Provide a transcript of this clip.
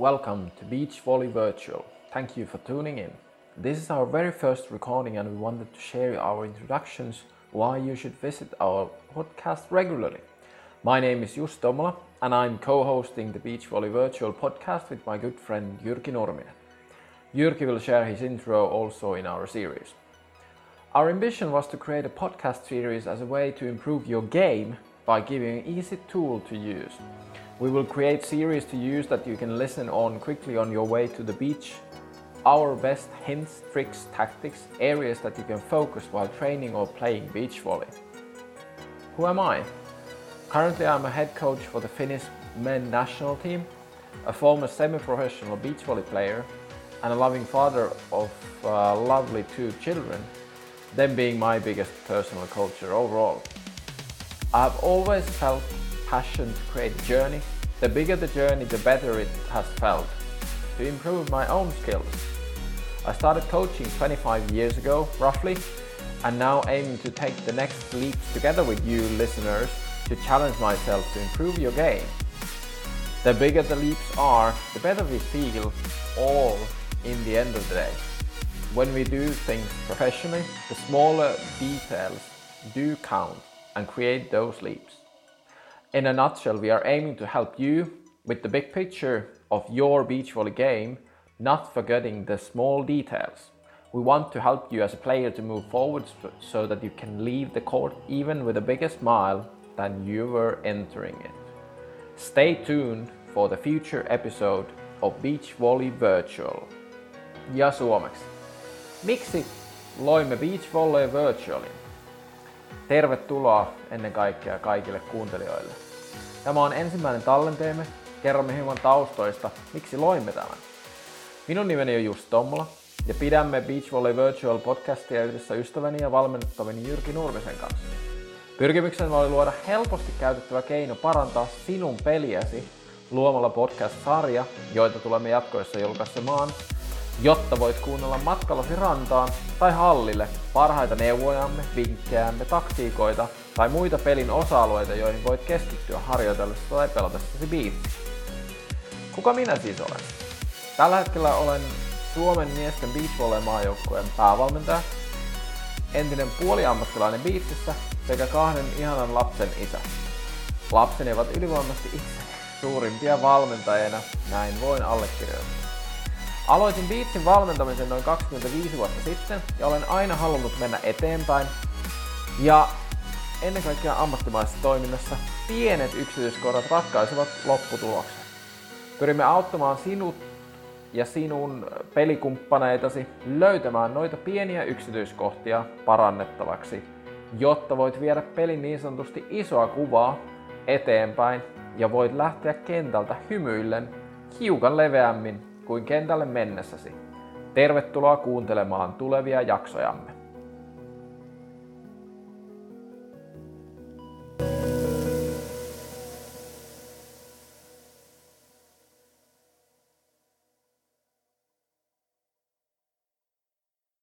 Welcome to Beach Volley Virtual. Thank you for tuning in. This is our very first recording, and we wanted to share our introductions why you should visit our podcast regularly. My name is Jussi Tommola, and I'm co hosting the Beach Volley Virtual podcast with my good friend Jyrki Nurminen. Jyrki will share his intro also in our series. Our ambition was to create a podcast series as a way to improve your game by giving an easy tool to use. We will create series to use that you can listen on quickly on your way to the beach. Our best hints, tricks, tactics, areas that you can focus while training or playing beach volley. Who am I? Currently, I'm a head coach for the Finnish men national team, a former semi-professional beach volley player, and a loving father of uh, lovely two children, them being my biggest personal culture overall. I've always felt passion to create a journey. The bigger the journey, the better it has felt. To improve my own skills. I started coaching 25 years ago, roughly, and now aiming to take the next leaps together with you listeners to challenge myself to improve your game. The bigger the leaps are, the better we feel all in the end of the day. When we do things professionally, the smaller details do count and create those leaps. In a nutshell, we are aiming to help you with the big picture of your beach volley game, not forgetting the small details. We want to help you as a player to move forward so that you can leave the court even with a bigger smile than you were entering it. Stay tuned for the future episode of Beach Volley Virtual. Ja suomeksi. Miksi loimme Beach Volley Virtualin? Tervetuloa ennen kaikkea kaikille kuuntelijoille. Tämä on ensimmäinen tallenteemme. Kerromme hieman taustoista, miksi loimme tämän. Minun nimeni on Just Tommola ja pidämme Beach Volley Virtual podcastia yhdessä ystäväni ja valmennettavani Jyrki Nurmisen kanssa. Pyrkimyksemme oli luoda helposti käytettävä keino parantaa sinun peliäsi luomalla podcast-sarja, joita tulemme jatkoissa julkaisemaan jotta voit kuunnella matkallasi rantaan tai hallille parhaita neuvojamme, vinkkejämme, taktiikoita tai muita pelin osa-alueita, joihin voit keskittyä harjoitellessa tai pelatessasi biitsi. Kuka minä siis olen? Tällä hetkellä olen Suomen miesten beachvolley maajoukkueen päävalmentaja, entinen puoliammattilainen biitsissä sekä kahden ihanan lapsen isä. Lapseni ovat ylivoimaisesti itse suurimpia valmentajina, näin voin allekirjoittaa. Aloitin Beatsin valmentamisen noin 25 vuotta sitten ja olen aina halunnut mennä eteenpäin. Ja ennen kaikkea ammattimaisessa toiminnassa pienet yksityiskohdat ratkaisevat lopputuloksen. Pyrimme auttamaan sinut ja sinun pelikumppaneitasi löytämään noita pieniä yksityiskohtia parannettavaksi, jotta voit viedä pelin niin sanotusti isoa kuvaa eteenpäin ja voit lähteä kentältä hymyillen hiukan leveämmin kuin kentälle mennessäsi. Tervetuloa kuuntelemaan tulevia jaksojamme.